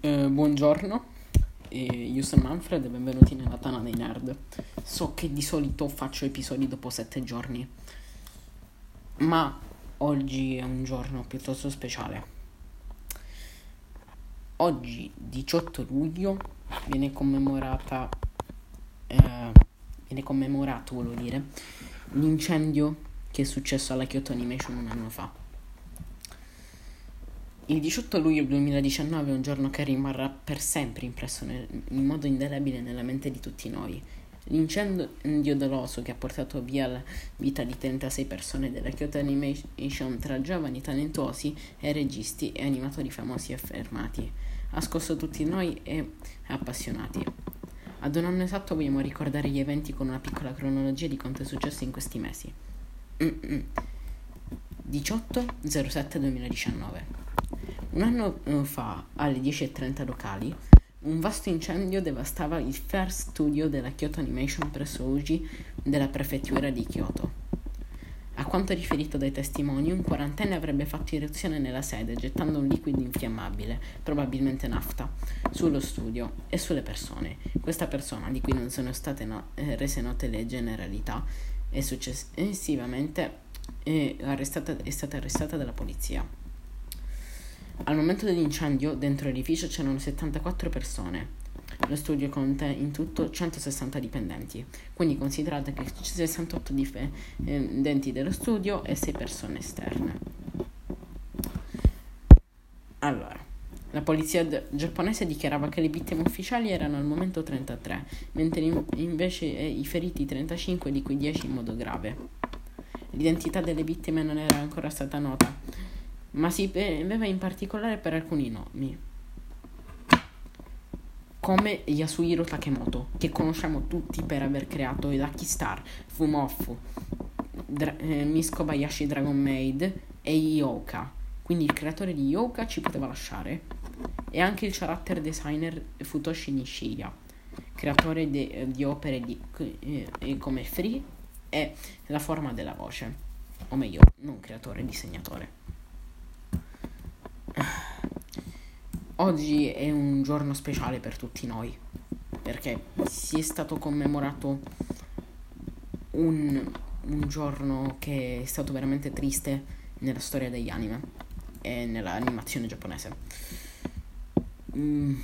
Eh, buongiorno, eh, io sono Manfred e benvenuti nella Tana dei Nerd. So che di solito faccio episodi dopo sette giorni, ma oggi è un giorno piuttosto speciale. Oggi, 18 luglio, viene commemorata, eh, viene commemorato, volevo dire, l'incendio che è successo alla Kyoto Animation un anno fa. Il 18 luglio 2019 è un giorno che rimarrà per sempre impresso nel, in modo indelebile nella mente di tutti noi. L'incendio doloso che ha portato via la vita di 36 persone della Kyoto Animation tra giovani talentuosi e registi e animatori famosi e affermati ha scosso tutti noi e appassionati. Ad un anno esatto vogliamo ricordare gli eventi con una piccola cronologia di quanto è successo in questi mesi. 18-07-2019 un anno eh, fa, alle 10.30 locali, un vasto incendio devastava il First Studio della Kyoto Animation presso Uji della prefettura di Kyoto. A quanto riferito dai testimoni, un quarantenne avrebbe fatto irruzione nella sede gettando un liquido infiammabile, probabilmente nafta, sullo studio e sulle persone. Questa persona, di cui non sono state no- eh, rese note le generalità, è successivamente è, arrestata, è stata arrestata dalla polizia. Al momento dell'incendio, dentro l'edificio c'erano 74 persone. Lo studio conta in tutto 160 dipendenti, quindi considerate che 68 dipendenti dello studio e 6 persone esterne. Allora, la polizia giapponese dichiarava che le vittime ufficiali erano al momento 33, mentre invece i feriti 35, di cui 10 in modo grave. L'identità delle vittime non era ancora stata nota ma si beveva in particolare per alcuni nomi, come Yasuhiro Takemoto, che conosciamo tutti per aver creato i Lucky Star, Fumofu, Dra- eh, Miss Kobayashi Dragon Maid e Yoka. Quindi il creatore di Yoka ci poteva lasciare. E anche il character designer Futoshi Nishiya, creatore de- di opere di, eh, come Free e La forma della voce. O meglio, non creatore, disegnatore. Oggi è un giorno speciale per tutti noi perché si è stato commemorato un, un giorno che è stato veramente triste nella storia degli anime e nell'animazione giapponese. Mm.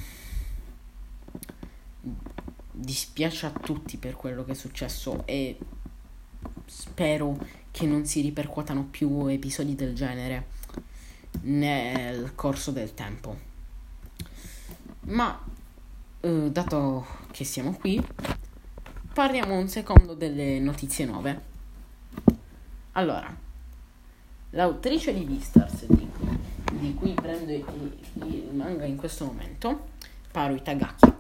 Dispiace a tutti per quello che è successo e spero che non si ripercuotano più episodi del genere nel corso del tempo. Ma eh, dato che siamo qui, parliamo un secondo delle notizie nuove. Allora, l'autrice di Beastars, di, di cui prendo il, il, manga in questo momento, Paru Itagaki,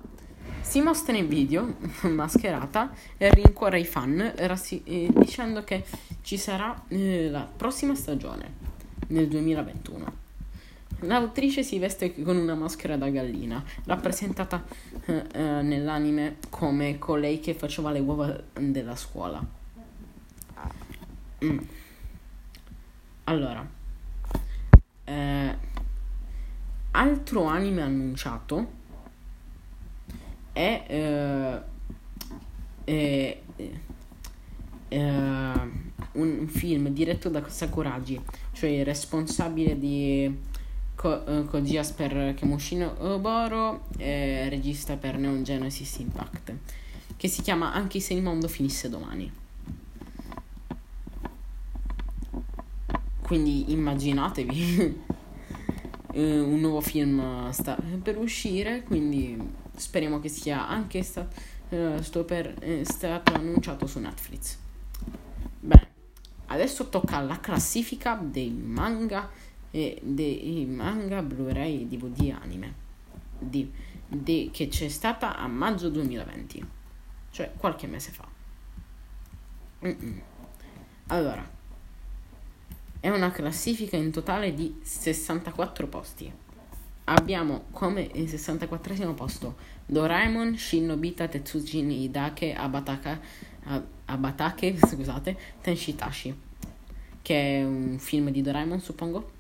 si mostra in video mascherata e rincuora i fan rassi- eh, dicendo che ci sarà eh, la prossima stagione nel 2021. L'autrice si veste con una maschera da gallina, rappresentata eh, eh, nell'anime come colei che faceva le uova della scuola. Mm. Allora, eh, altro anime annunciato è, eh, è, è un film diretto da Sakuragi, cioè il responsabile di Ko- uh, Koji Asper Kemushino Oboro, eh, regista per Neon Genesis Impact, che si chiama Anche se il mondo finisse domani. Quindi immaginatevi eh, un nuovo film sta per uscire, quindi speriamo che sia anche sta- eh, per, eh, stato annunciato su Netflix. Bene, adesso tocca alla classifica dei manga e dei manga, Blu-ray e DVD anime di, di, che c'è stata a maggio 2020, cioè qualche mese fa. Mm-mm. Allora, è una classifica in totale di 64 posti. Abbiamo come il 64 posto Doraemon, Shinobita, Tetsujin, Hidake, Abataka, Abatake, scusate, Tenshitashi, che è un film di Doraemon, suppongo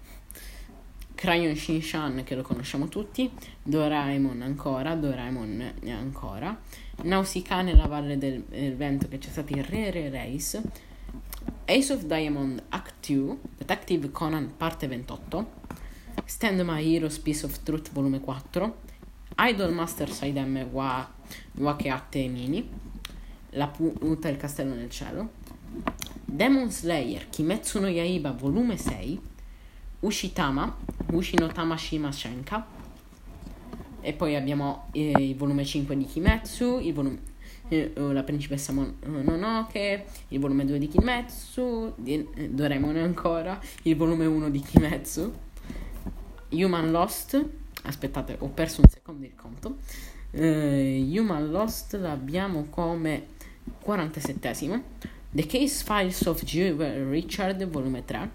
Crayon Shinshan che lo conosciamo tutti, Doraemon ancora, Doraemon ancora, Nausicaa nella valle del, del vento che c'è stato il Re Re Race, Ace of Diamond Act 2, Detective Conan parte 28, Stand My Heroes Piece of Truth volume 4, Idol Master Side M. Wa, Wakeate Mini, La punta del castello nel cielo, Demon Slayer Kimetsu no Yaiba volume 6, Ushitama, Ushino Tamashima Shenka, e poi abbiamo eh, il volume 5 di Kimetsu, il volume, eh, la principessa Mononoke, il volume 2 di Kimetsu, di, eh, Doraemon ancora, il volume 1 di Kimetsu, Human Lost, aspettate ho perso un secondo il conto, eh, Human Lost l'abbiamo come 47esimo, The Case Files of G. Richard volume 3,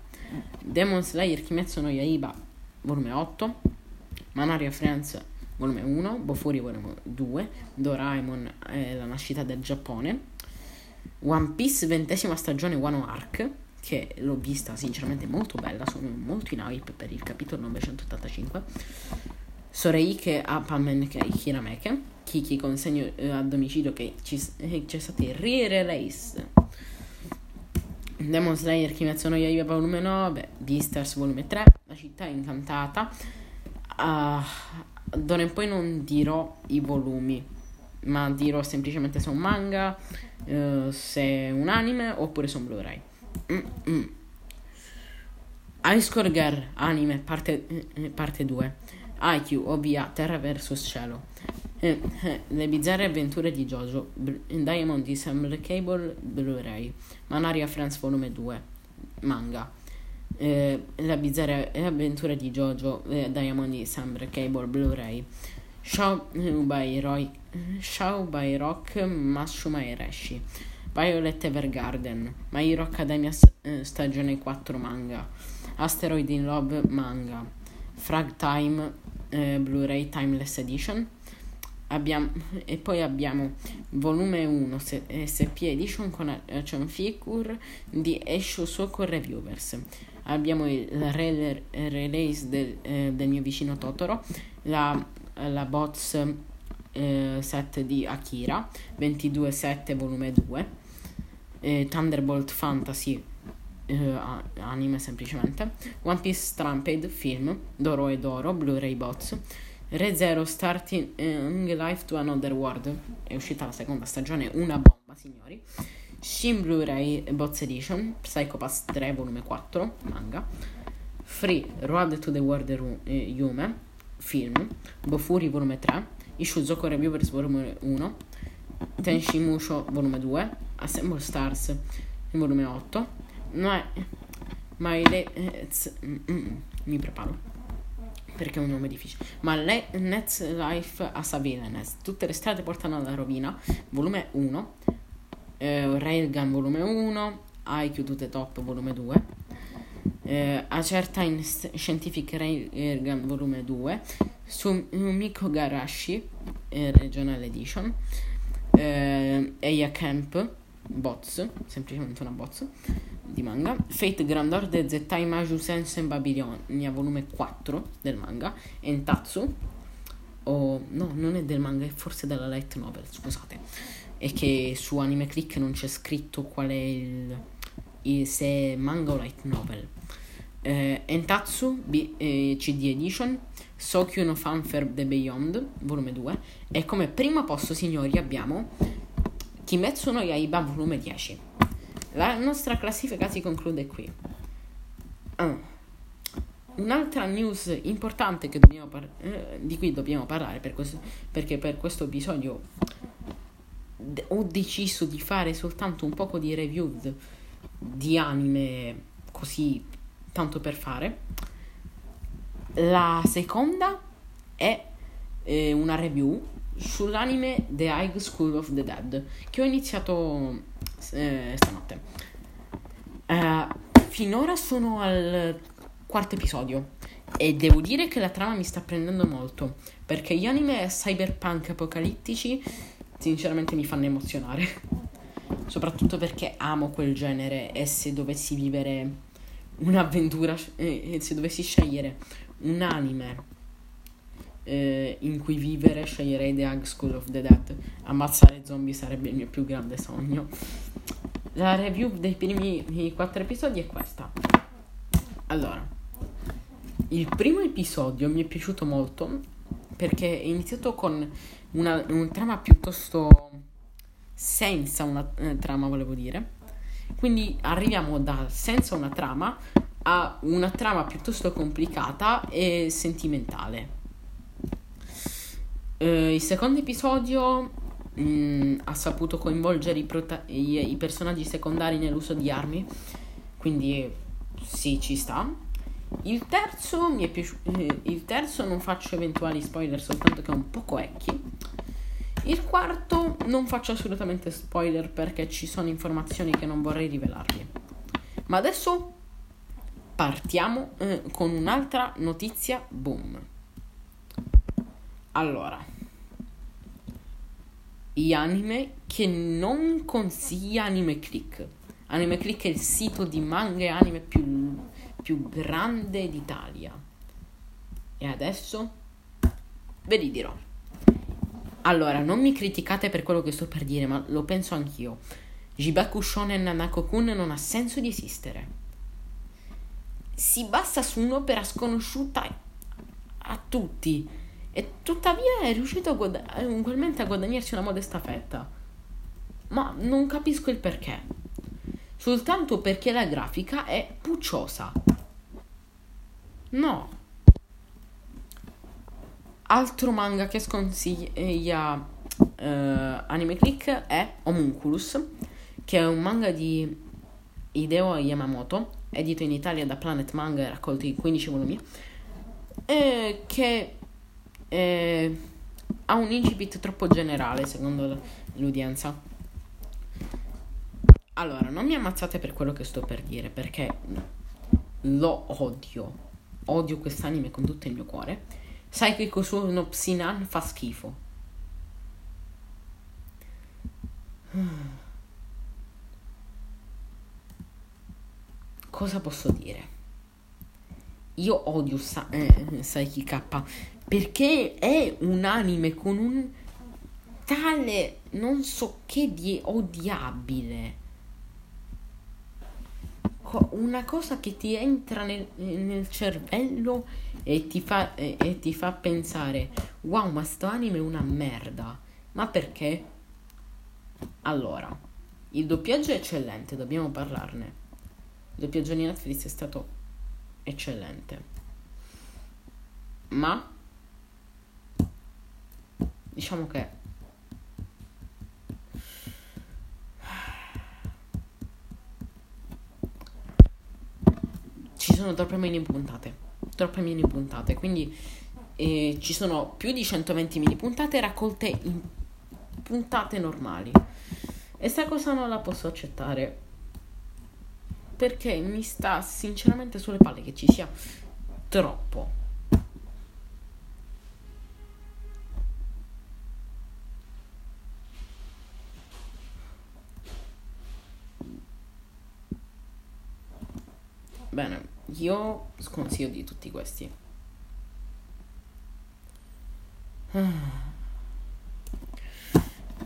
Demon Slayer Kimetsu no Yaiba volume 8, Manaria Friends volume 1, Bofuri volume 2, Doraemon eh, la nascita del Giappone, One Piece ventesima stagione Wano Arc, che l'ho vista sinceramente molto bella, sono molto in hype per il capitolo 985, Soreike Apamen Hirameke, Kiki consegno eh, a domicilio che ci, eh, c'è stato il re-release. Demon Slayer Kimetsu no Yaiba volume 9, Beastars volume 3, La città incantata, uh, d'ora in poi non dirò i volumi, ma dirò semplicemente se è un manga, uh, se è un anime oppure se è un Blu-ray. Mm-mm. High Score Girl anime parte, eh, parte 2 IQ OVA Terra vs Cielo. Eh, eh, Le bizzarre avventure di Jojo Br- Diamond December Cable Blu-ray. Manaria Friends volume 2 manga eh, La bizzarre avventure di Jojo eh, Diamond December Cable Blu-ray. Show by, Roy, Show by Rock Mashuma Ereshi Violet Evergarden My Hero Academia eh, stagione 4 manga. Asteroid in Love manga. Frag Time eh, Blu-ray Timeless Edition. Abbiamo, e poi abbiamo volume 1 SP Edition con action figure di Esho Soko Reviewers abbiamo il re- release del, eh, del, mio vicino Totoro la, la box eh, set di Akira 22.7 volume 2 eh, Thunderbolt Fantasy eh, anime semplicemente One Piece Stampede film Doro e Doro Blu-ray box Re Zero Starting Life to Another World è uscita la seconda stagione una bomba signori Shin Blu-ray Box Edition Psychopass 3 volume 4 manga. Free Road to the World eh, Yume film. Bofuri volume 3 Ishuzoku Reviewers volume 1 Tenshi Musho volume 2 Assemble Stars volume 8 No, my let's, mi preparo perché è un nome difficile. Ma le, Nets Life a Savilenes, tutte le strade portano alla rovina, volume 1, eh, Railgun volume 1, IQ to the Top volume 2, eh, A Scientific Railgun volume 2, su Miko Garashi, eh, Regional Edition, eh, Camp, Bots, semplicemente una bots di manga. Fate Grand Order Zettai Maju Sensen Babilonia, volume 4 del manga. Entatsu, o no, non è del manga, è forse della light novel, scusate. E che su Anime Click non c'è scritto qual è il, il se è manga o light novel. Eh, Entatsu B, eh, CD Edition, Sokyu no Fanfare The Beyond, volume 2. E come primo posto, signori, abbiamo Kimetsu no Yaiba, volume 10. La nostra classifica si conclude qui. Ah. Un'altra news importante par- eh, di cui dobbiamo parlare per questo, perché per questo episodio d- ho deciso di fare soltanto un poco di review di anime così tanto per fare. La seconda è eh, una review sull'anime The High School of the Dead che ho iniziato eh, stanotte. Uh, finora sono al quarto episodio e devo dire che la trama mi sta prendendo molto perché gli anime cyberpunk apocalittici sinceramente mi fanno emozionare. Soprattutto perché amo quel genere e se dovessi vivere un'avventura, e se dovessi scegliere un anime eh, in cui vivere sceglierei The Hug School of the Dead. Ammazzare zombie sarebbe il mio più grande sogno. La review dei primi quattro episodi è questa. Allora, il primo episodio mi è piaciuto molto perché è iniziato con una, un trama piuttosto senza una eh, trama, volevo dire. Quindi arriviamo da senza una trama a una trama piuttosto complicata e sentimentale. Eh, il secondo episodio mh, mm, ha saputo coinvolgere i, prota- i, i, personaggi secondari nell'uso di armi, quindi sì, ci sta. Il terzo mi è piaciuto. Eh, il terzo non faccio eventuali spoiler, soltanto che è un po' ecchi. Il quarto non faccio assolutamente spoiler perché ci sono informazioni che non vorrei rivelarvi. Ma adesso partiamo eh, con un'altra notizia boom. Allora, gli anime che non consiglia Anime Click. Anime Click è il sito di manga e anime più, più grande d'Italia. E adesso ve li dirò. Allora, non mi criticate per quello che sto per dire, ma lo penso anch'io. Jibaku Shonen Nanako-kun non ha senso di esistere. Si basa su un'opera sconosciuta a tutti e tuttavia è riuscito a guad- ugualmente a guadagnarsi una modesta fetta. Ma non capisco il perché. Soltanto perché la grafica è pucciosa. No. Altro manga che sconsiglia uh, Anime Click è Homunculus, che è un manga di Hideo Yamamoto, edito in Italia da Planet Manga e raccolto in 15 volumi, e che eh, ha un incipit troppo generale secondo l'udienza. Allora, non mi ammazzate per quello che sto per dire, perché lo odio. Odio quest'anime con tutto il mio cuore. Sai che Kosuno Psinan fa schifo. Cosa posso dire? Io odio Sa- eh, Saiki K perché è un anime con un tale non so che di odiabile. Una cosa che ti entra nel, nel cervello e ti, fa, e, e ti fa pensare: wow, ma sto anime è una merda. Ma perché? Allora, il doppiaggio è eccellente, dobbiamo parlarne. Il doppiaggio di Netflix è stato eccellente. Ma diciamo che ci sono troppe mini puntate troppe mini puntate quindi eh, ci sono più di 120 mini puntate raccolte in puntate normali. E sta cosa non la posso accettare perché mi sta sinceramente sulle palle che ci sia troppo Bene, io sconsiglio di tutti questi.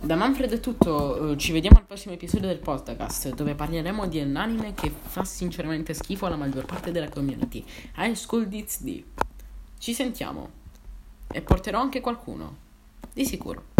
Da Manfred è tutto, eh, ci vediamo al prossimo episodio del podcast dove parleremo di un anime che fa sinceramente schifo alla maggior parte della community. High School DxD. Ci sentiamo e porterò anche qualcuno, di sicuro.